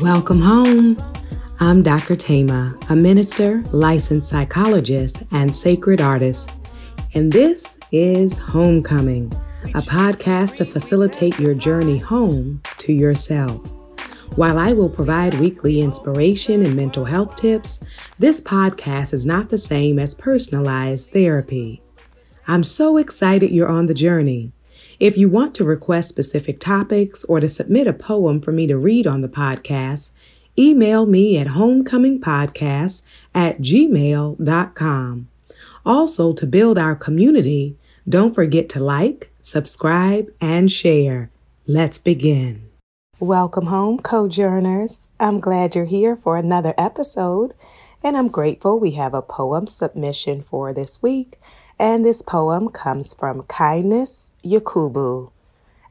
Welcome home. I'm Dr. Thema, a minister, licensed psychologist, and sacred artist. And this is Homecoming, a podcast to facilitate your journey home to yourself. While I will provide weekly inspiration and mental health tips, this podcast is not the same as personalized therapy. I'm so excited you're on the journey. If you want to request specific topics or to submit a poem for me to read on the podcast, email me at homecomingpodcast at gmail.com. Also, to build our community, don't forget to like, subscribe, and share. Let's begin. Welcome home, Cojourners. I'm glad you're here for another episode, and I'm grateful we have a poem submission for this week. And this poem comes from Kindness Yakubu.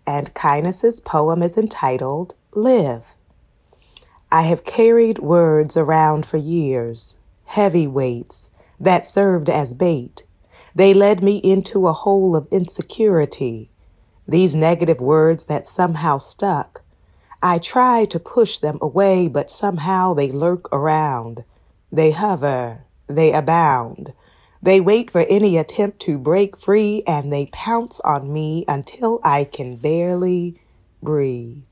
And Kindness's poem is entitled Live. I have carried words around for years, heavy weights that served as bait. They led me into a hole of insecurity. These negative words that somehow stuck. I try to push them away, but somehow they lurk around. They hover, they abound. They wait for any attempt to break free and they pounce on me until I can barely breathe.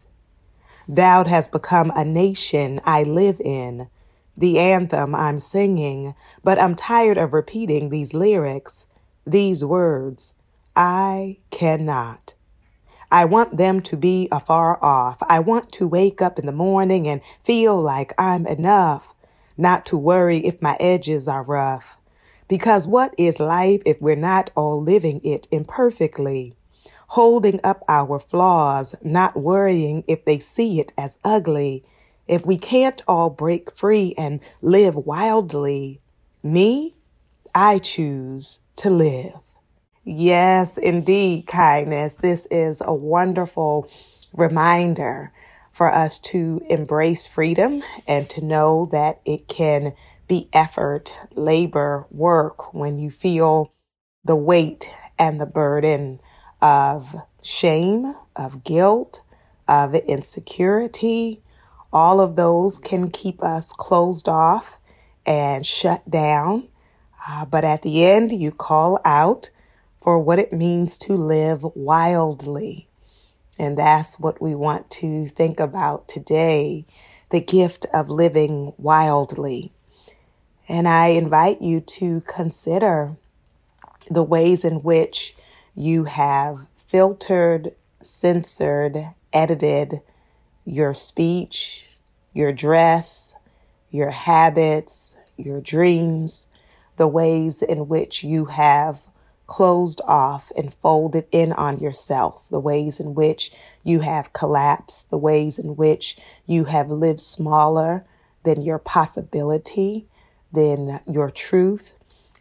Doubt has become a nation I live in, the anthem I'm singing, but I'm tired of repeating these lyrics, these words. I cannot. I want them to be afar off. I want to wake up in the morning and feel like I'm enough, not to worry if my edges are rough. Because what is life if we're not all living it imperfectly? Holding up our flaws, not worrying if they see it as ugly. If we can't all break free and live wildly, me, I choose to live. Yes, indeed, kindness. This is a wonderful reminder for us to embrace freedom and to know that it can be effort, labor, work when you feel the weight and the burden of shame, of guilt, of insecurity. All of those can keep us closed off and shut down. Uh, but at the end, you call out for what it means to live wildly. And that's what we want to think about today the gift of living wildly. And I invite you to consider the ways in which you have filtered, censored, edited your speech, your dress, your habits, your dreams, the ways in which you have closed off and folded in on yourself, the ways in which you have collapsed, the ways in which you have lived smaller than your possibility, than your truth,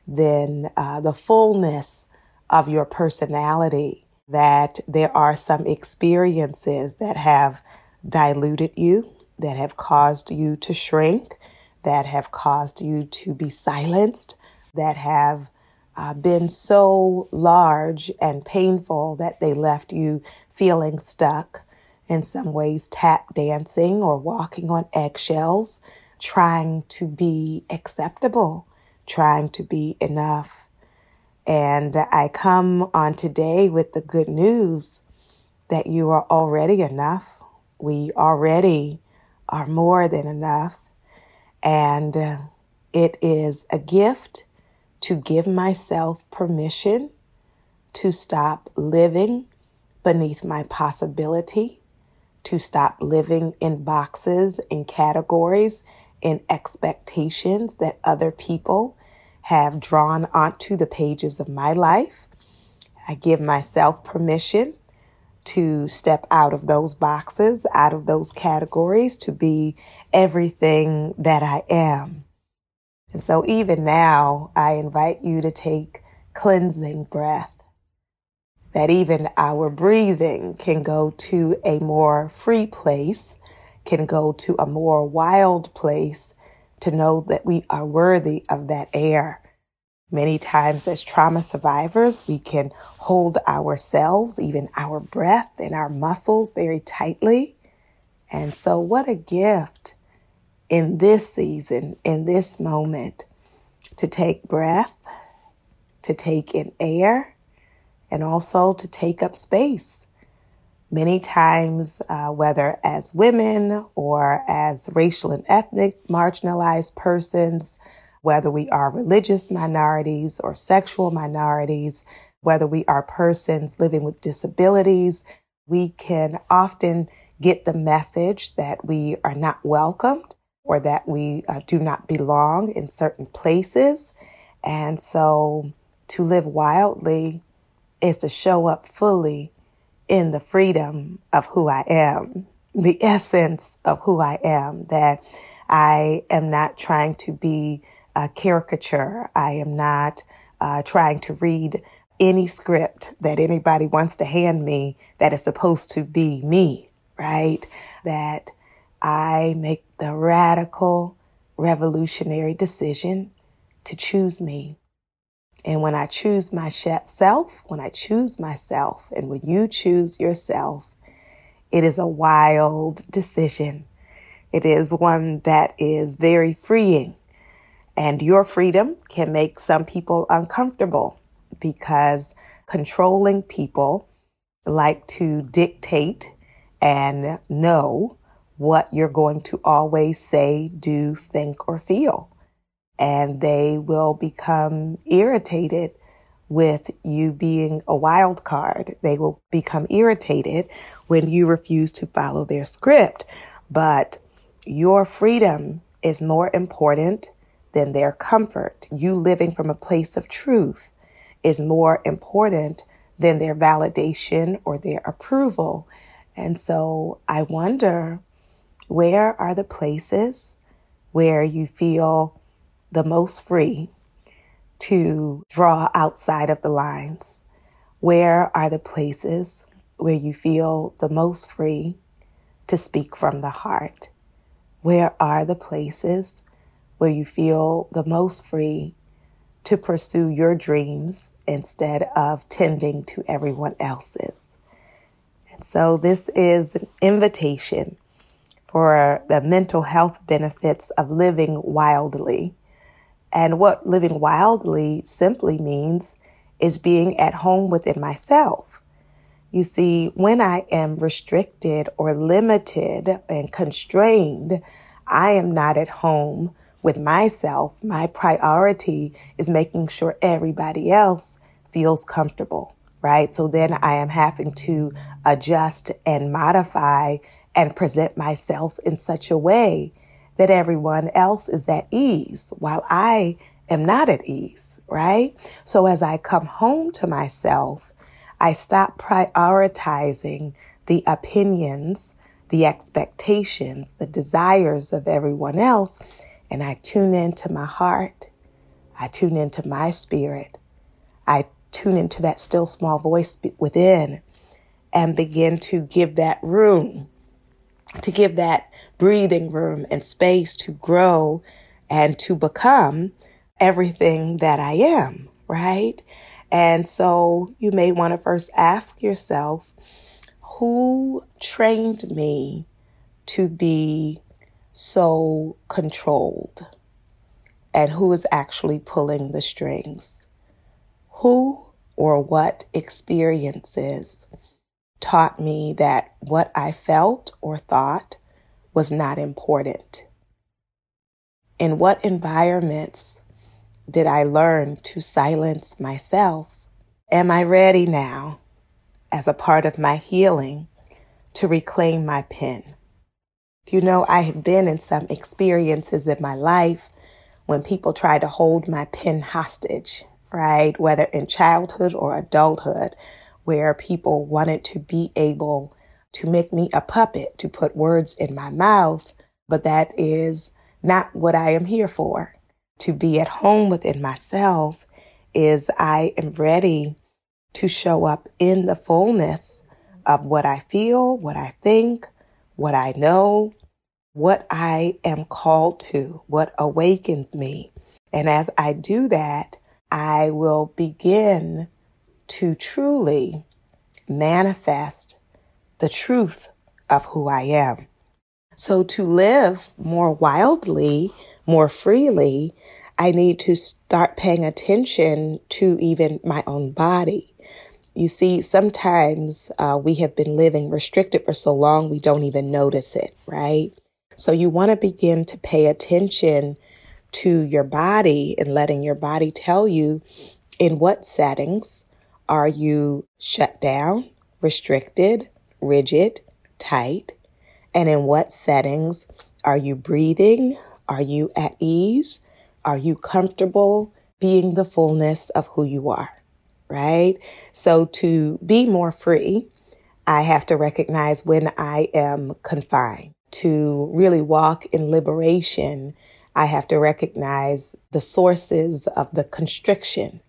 than uh, the fullness of your personality, that there are some experiences that have diluted you, that have caused you to shrink, that have caused you to be silenced, that have uh, been so large and painful that they left you feeling stuck, in some ways tap dancing or walking on eggshells, trying to be acceptable, trying to be enough. And I come on today with the good news that you are already enough. We already are more than enough. And it is a gift to give myself permission to stop living beneath my possibility, to stop living in boxes, and categories, in expectations that other people have drawn onto the pages of my life. I give myself permission to step out of those boxes, out of those categories, to be everything that I am. And so even now, I invite you to take cleansing breath. That even our breathing can go to a more free place can go to a more wild place to know that we are worthy of that air. Many times, as trauma survivors, we can hold ourselves, even our breath and our muscles, very tightly. And so, what a gift in this season, in this moment, to take breath, to take in air, and also to take up space. Many times, uh, whether as women or as racial and ethnic marginalized persons, whether we are religious minorities or sexual minorities, whether we are persons living with disabilities, we can often get the message that we are not welcomed or that we uh, do not belong in certain places. And so to live wildly is to show up fully in the freedom of who I am, the essence of who I am, that I am not trying to be a caricature. I am not uh, trying to read any script that anybody wants to hand me that is supposed to be me, right? That I make the radical, revolutionary decision to choose me. And when I choose myself, when I choose myself, and when you choose yourself, it is a wild decision. It is one that is very freeing. And your freedom can make some people uncomfortable because controlling people like to dictate and know what you're going to always say, do, think, or feel. And they will become irritated with you being a wild card. They will become irritated when you refuse to follow their script. But your freedom is more important than their comfort. You living from a place of truth is more important than their validation or their approval. And so I wonder where are the places where you feel the most free to draw outside of the lines? Where are the places where you feel the most free to speak from the heart? Where are the places where you feel the most free to pursue your dreams instead of tending to everyone else's. And so this is an invitation for the mental health benefits of living wildly. And what living wildly simply means is being at home within myself. You see, when I am restricted or limited and constrained, I am not at home with myself, my priority is making sure everybody else feels comfortable, right? So then I am having to adjust and modify and present myself in such a way that everyone else is at ease while I am not at ease, right? So as I come home to myself, I stop prioritizing the opinions, the expectations, the desires of everyone else and I tune into my heart. I tune into my spirit. I tune into that still small voice within and begin to give that room, to give that breathing room and space to grow and to become everything that I am, right? And so you may want to first ask yourself, who trained me to be so controlled and who is actually pulling the strings. Who or what experiences taught me that what I felt or thought was not important? In what environments did I learn to silence myself? Am I ready now, as a part of my healing, to reclaim my pen? Do you know I have been in some experiences in my life when people try to hold my pen hostage, right? Whether in childhood or adulthood, where people wanted to be able to make me a puppet, to put words in my mouth. But that is not what I am here for. To be at home within myself is I am ready to show up in the fullness of what I feel, what I think, what I know, what I am called to, what awakens me. And as I do that, I will begin to truly manifest the truth of who I am. So to live more wildly, more freely, I need to start paying attention to even my own body. You see, sometimes uh, we have been living restricted for so long we don't even notice it, right? So you want to begin to pay attention to your body and letting your body tell you in what settings are you shut down, restricted, rigid, tight, and in what settings are you breathing? Are you at ease? Are you comfortable being the fullness of who you are? Right? So to be more free, I have to recognize when I am confined. To really walk in liberation, I have to recognize the sources of the constriction,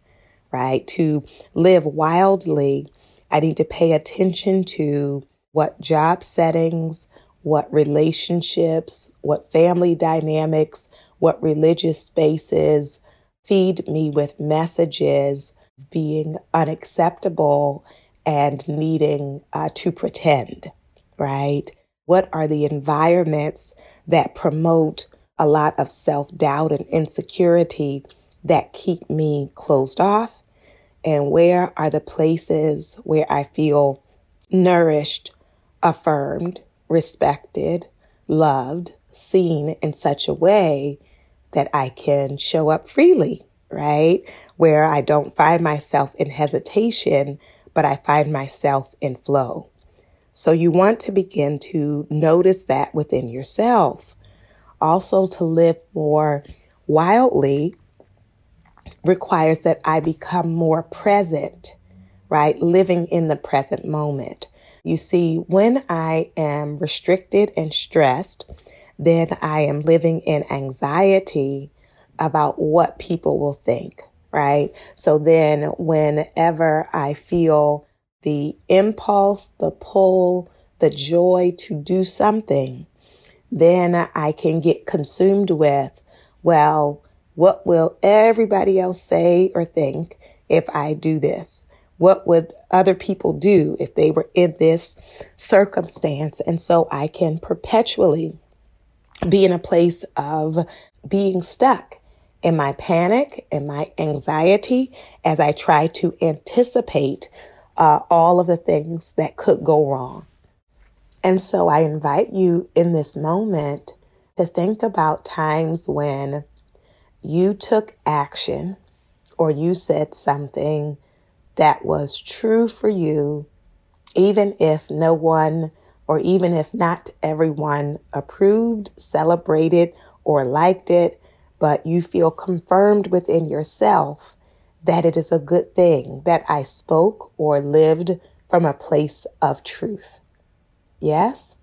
right? To live wildly, I need to pay attention to what job settings, what relationships, what family dynamics, what religious spaces feed me with messages being unacceptable and needing uh, to pretend, right? What are the environments that promote a lot of self doubt and insecurity that keep me closed off? And where are the places where I feel nourished, affirmed, respected, loved, seen in such a way that I can show up freely, right? Where I don't find myself in hesitation, but I find myself in flow. So you want to begin to notice that within yourself. Also, to live more wildly requires that I become more present, right? Living in the present moment. You see, when I am restricted and stressed, then I am living in anxiety about what people will think, right? So then whenever I feel the impulse, the pull, the joy to do something, then I can get consumed with, well, what will everybody else say or think if I do this? What would other people do if they were in this circumstance? And so I can perpetually be in a place of being stuck in my panic and my anxiety as I try to anticipate uh, all of the things that could go wrong. And so I invite you in this moment to think about times when you took action or you said something that was true for you, even if no one or even if not everyone approved, celebrated, or liked it, but you feel confirmed within yourself that it is a good thing that I spoke or lived from a place of truth. Yes?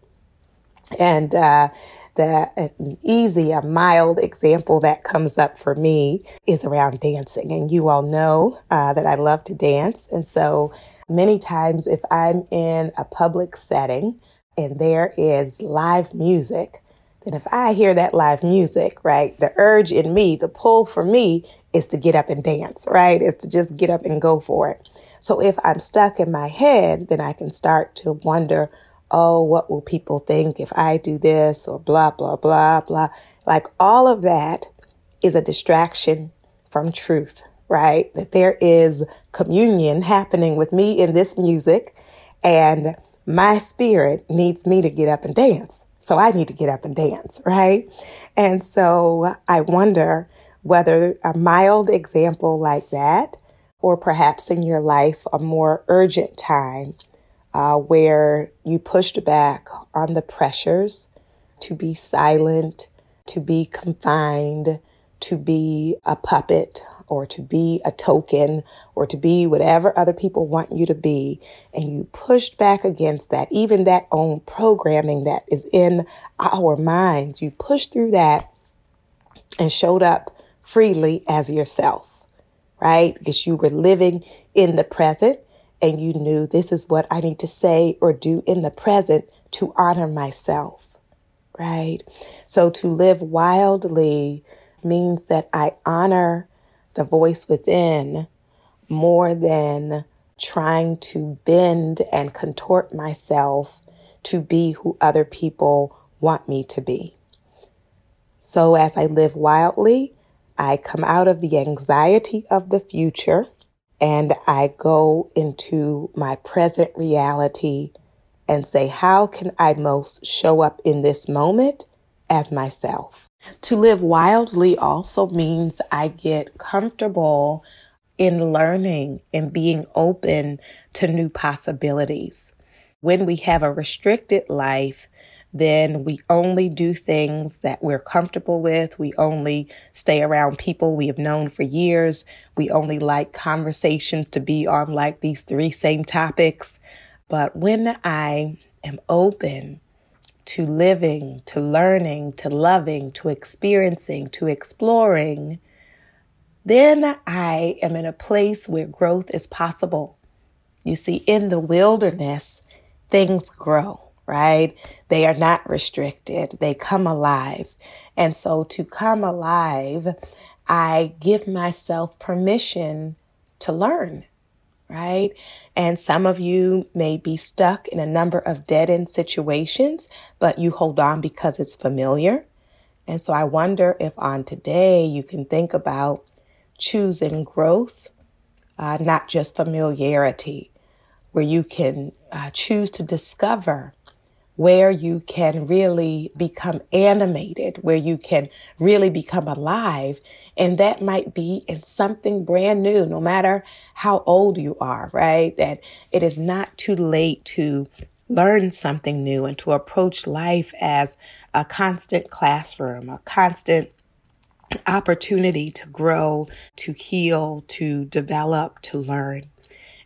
And uh, the an easy, a mild example that comes up for me is around dancing. And you all know uh, that I love to dance. And so many times, if I'm in a public setting and there is live music, then if I hear that live music, right, the urge in me, the pull for me is to get up and dance, right? Is to just get up and go for it. So if I'm stuck in my head, then I can start to wonder, oh, what will people think if I do this or blah, blah, blah, blah. Like all of that is a distraction from truth, right? That there is communion happening with me in this music and my spirit needs me to get up and dance. So I need to get up and dance, right? And so I wonder whether a mild example like that, or perhaps in your life, a more urgent time uh, where you pushed back on the pressures to be silent, to be confined, to be a puppet, or to be a token, or to be whatever other people want you to be. And you pushed back against that, even that own programming that is in our minds. You pushed through that and showed up freely as yourself, right? Because you were living in the present and you knew this is what I need to say or do in the present to honor myself, right? So to live wildly means that I honor the voice within more than trying to bend and contort myself to be who other people want me to be. So as I live wildly, I come out of the anxiety of the future and I go into my present reality and say, how can I most show up in this moment as myself? To live wildly also means I get comfortable in learning and being open to new possibilities. When we have a restricted life, then we only do things that we're comfortable with. We only stay around people we have known for years. We only like conversations to be on like these three same topics. But when I am open to living, to learning, to loving, to experiencing, to exploring, then I am in a place where growth is possible. You see, in the wilderness, things grow right? They are not restricted, they come alive. And so to come alive, I give myself permission to learn, right? And some of you may be stuck in a number of dead end situations, but you hold on because it's familiar. And so I wonder if on today you can think about choosing growth, uh, not just familiarity, where you can uh, choose to discover where you can really become animated, where you can really become alive. And that might be in something brand new, no matter how old you are, right? That it is not too late to learn something new and to approach life as a constant classroom, a constant opportunity to grow, to heal, to develop, to learn.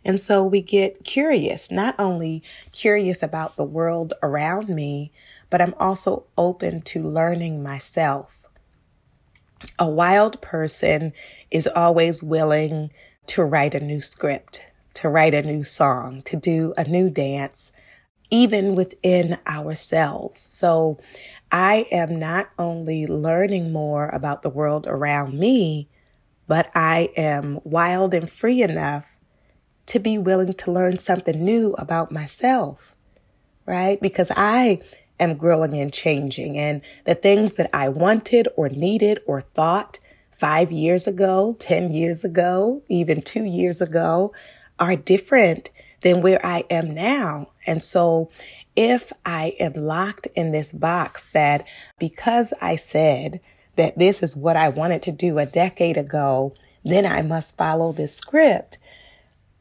And so we get curious, not only curious about the world around me, but I'm also open to learning myself. A wild person is always willing to write a new script, to write a new song, to do a new dance, even within ourselves. So I am not only learning more about the world around me, but I am wild and free enough to be willing to learn something new about myself, right? Because I am growing and changing, and the things that I wanted or needed or thought five years ago, 10 years ago, even two years ago are different than where I am now. And so if I am locked in this box that because I said that this is what I wanted to do a decade ago, then I must follow this script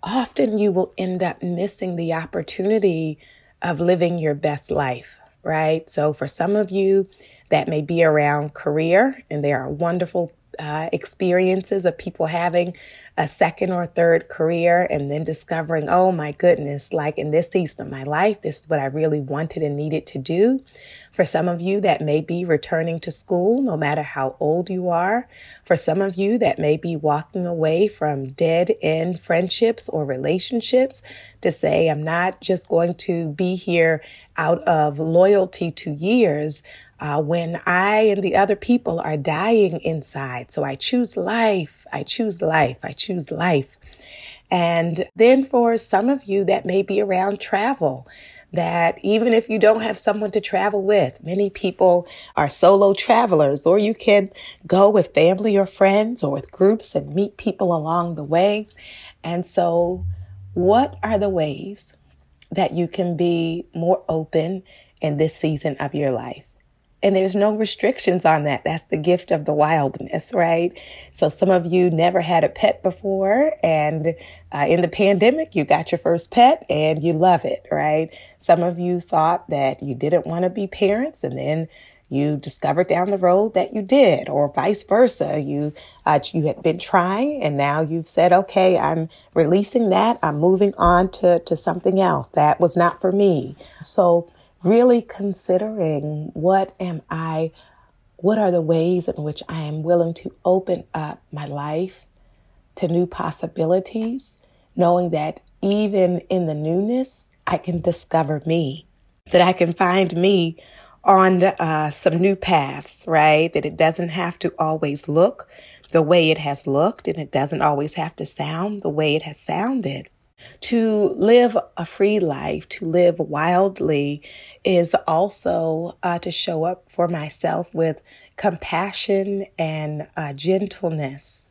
often you will end up missing the opportunity of living your best life, right? So for some of you, that may be around career, and there are wonderful uh, experiences of people having a second or third career and then discovering, oh my goodness, like in this season of my life, this is what I really wanted and needed to do. For some of you, that may be returning to school, no matter how old you are. For some of you, that may be walking away from dead end friendships or relationships to say, I'm not just going to be here out of loyalty to years uh, when I and the other people are dying inside. So I choose life. I choose life. I choose life. And then for some of you that may be around travel, that even if you don't have someone to travel with, many people are solo travelers, or you can go with family or friends or with groups and meet people along the way. And so, what are the ways that you can be more open in this season of your life? And there's no restrictions on that. That's the gift of the wildness, right? So some of you never had a pet before and uh, in the pandemic, you got your first pet and you love it, right? Some of you thought that you didn't want to be parents and then you discovered down the road that you did or vice versa. You, uh, you had been trying and now you've said, okay, I'm releasing that. I'm moving on to, to something else that was not for me. So really considering what am I, what are the ways in which I am willing to open up my life to new possibilities, knowing that even in the newness, I can discover me, that I can find me on uh, some new paths, right? That it doesn't have to always look the way it has looked and it doesn't always have to sound the way it has sounded. To live a free life, to live wildly, is also uh, to show up for myself with compassion and uh, gentleness,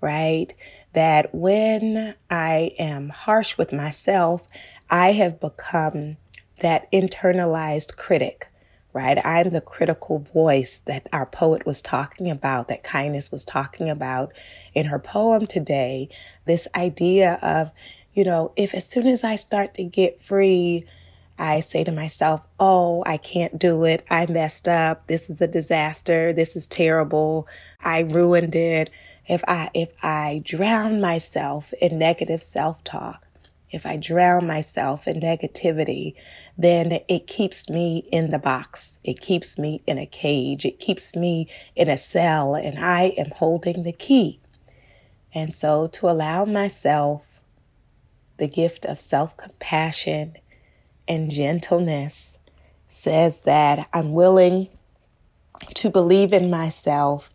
right? That when I am harsh with myself, I have become that internalized critic, right? I'm the critical voice that our poet was talking about, that kindness was talking about in her poem today. This idea of, you know, if as soon as I start to get free, I say to myself, Oh, I can't do it. I messed up. This is a disaster. This is terrible. I ruined it. If I, if I drown myself in negative self talk, if I drown myself in negativity, then it keeps me in the box. It keeps me in a cage. It keeps me in a cell and I am holding the key. And so to allow myself the gift of self compassion and gentleness says that I'm willing to believe in myself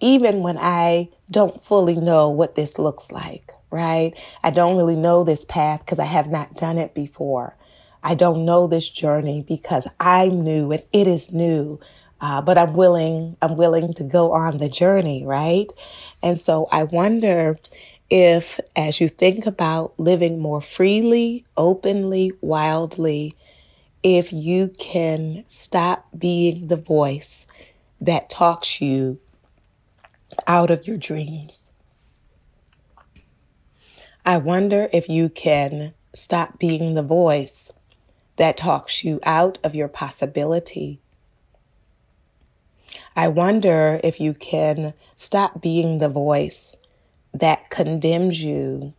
even when I don't fully know what this looks like, right? I don't really know this path because I have not done it before. I don't know this journey because I'm new and it is new. Uh, but I'm willing, I'm willing to go on the journey, right? And so I wonder if, as you think about living more freely, openly, wildly, if you can stop being the voice that talks you out of your dreams. I wonder if you can stop being the voice that talks you out of your possibility. I wonder if you can stop being the voice that condemns you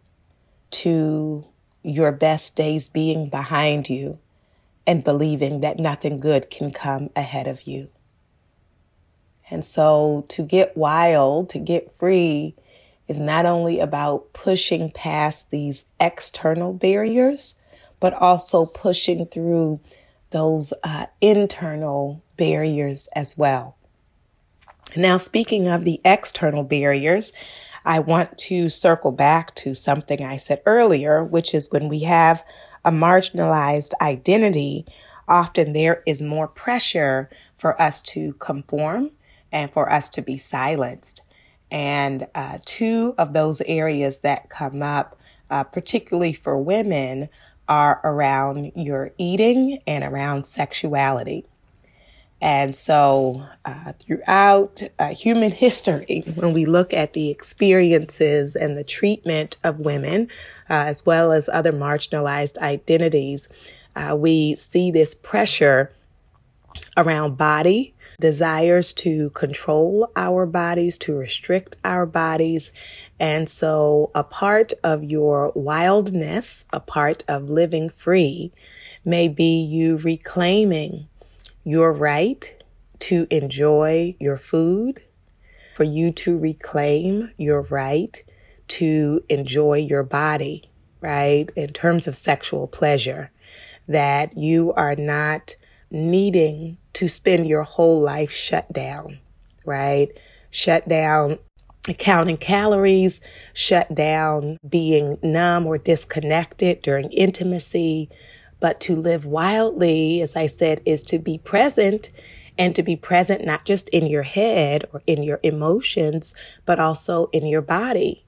to your best days being behind you and believing that nothing good can come ahead of you. And so to get wild, to get free, is not only about pushing past these external barriers, but also pushing through those uh, internal barriers as well. Now, speaking of the external barriers, I want to circle back to something I said earlier, which is when we have a marginalized identity, often there is more pressure for us to conform and for us to be silenced. And uh, two of those areas that come up, uh, particularly for women, are around your eating and around sexuality. And so, uh, throughout uh, human history, when we look at the experiences and the treatment of women, uh, as well as other marginalized identities, uh, we see this pressure around body, desires to control our bodies, to restrict our bodies. And so, a part of your wildness, a part of living free, may be you reclaiming your right to enjoy your food, for you to reclaim your right to enjoy your body, right? In terms of sexual pleasure, that you are not needing to spend your whole life shut down, right? Shut down counting calories, shut down being numb or disconnected during intimacy, but to live wildly, as I said, is to be present and to be present not just in your head or in your emotions, but also in your body.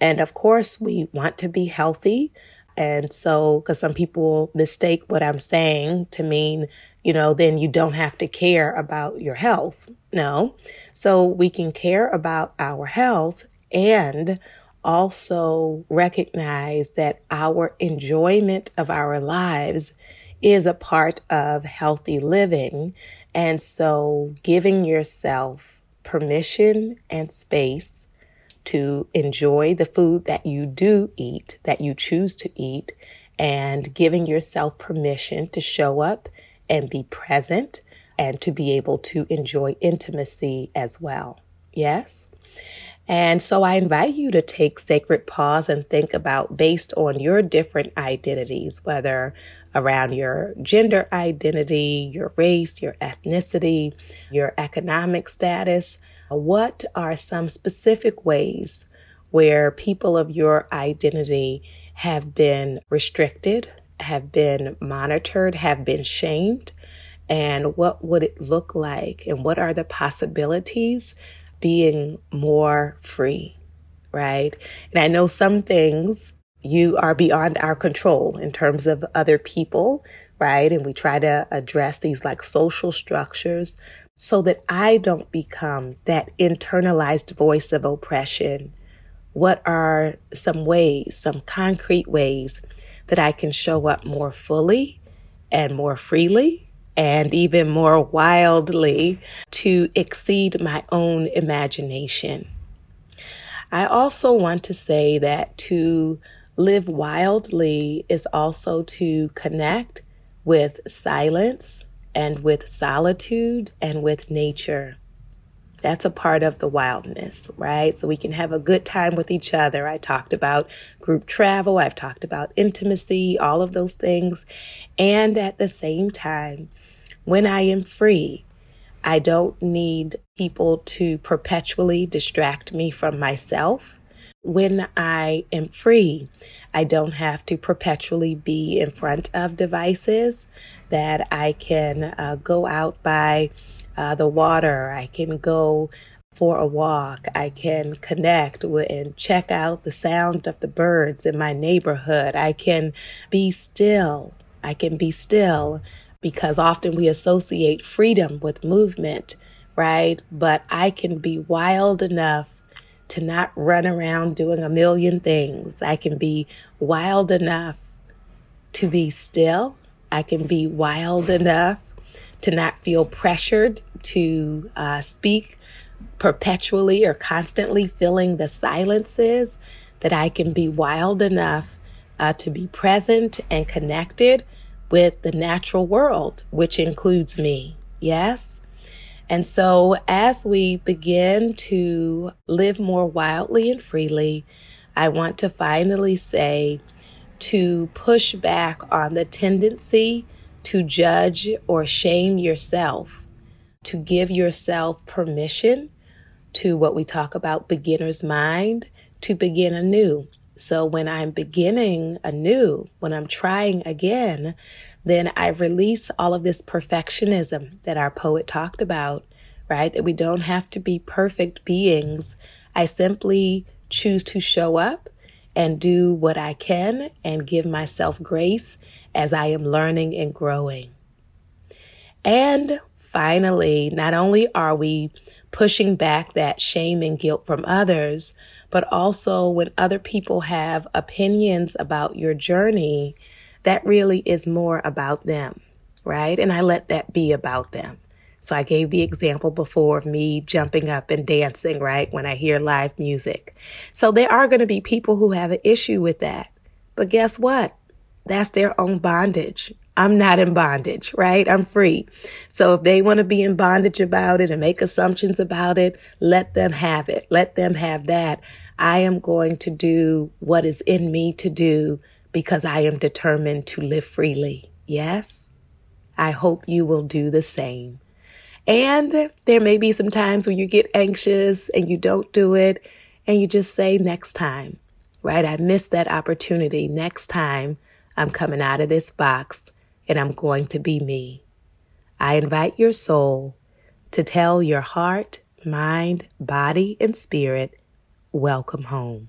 And of course, we want to be healthy. And so, because some people mistake what I'm saying to mean, you know, then you don't have to care about your health. No. So we can care about our health and also recognize that our enjoyment of our lives is a part of healthy living. And so giving yourself permission and space to enjoy the food that you do eat, that you choose to eat, and giving yourself permission to show up and be present and to be able to enjoy intimacy as well. Yes? And so I invite you to take sacred pause and think about based on your different identities, whether around your gender identity, your race, your ethnicity, your economic status, what are some specific ways where people of your identity have been restricted, have been monitored, have been shamed. And what would it look like? And what are the possibilities being more free? Right. And I know some things you are beyond our control in terms of other people, right? And we try to address these like social structures so that I don't become that internalized voice of oppression. What are some ways, some concrete ways that I can show up more fully and more freely and even more wildly to exceed my own imagination? I also want to say that to live wildly is also to connect with silence and with solitude and with nature. That's a part of the wildness, right? So we can have a good time with each other. I talked about group travel, I've talked about intimacy, all of those things. And at the same time, when I am free, I don't need people to perpetually distract me from myself. When I am free, I don't have to perpetually be in front of devices that I can uh, go out by uh, the water. I can go for a walk. I can connect with, and check out the sound of the birds in my neighborhood. I can be still. I can be still because often we associate freedom with movement, right? But I can be wild enough to not run around doing a million things. I can be wild enough to be still I can be wild enough to not feel pressured to uh, speak perpetually or constantly filling the silences, that I can be wild enough uh, to be present and connected with the natural world, which includes me. Yes? And so, as we begin to live more wildly and freely, I want to finally say, to push back on the tendency to judge or shame yourself, to give yourself permission to what we talk about beginner's mind, to begin anew. So when I'm beginning anew, when I'm trying again, then I release all of this perfectionism that our poet talked about, right? That we don't have to be perfect beings. I simply choose to show up and do what I can and give myself grace as I am learning and growing. And finally, not only are we pushing back that shame and guilt from others, but also when other people have opinions about your journey, that really is more about them, right? And I let that be about them. So I gave the example before of me jumping up and dancing, right, when I hear live music. So there are going to be people who have an issue with that. But guess what? That's their own bondage. I'm not in bondage, right? I'm free. So if they want to be in bondage about it and make assumptions about it, let them have it. Let them have that. I am going to do what is in me to do because I am determined to live freely. Yes? I hope you will do the same. And there may be some times when you get anxious and you don't do it and you just say, next time, right? I missed that opportunity. Next time, I'm coming out of this box and I'm going to be me. I invite your soul to tell your heart, mind, body, and spirit, welcome home.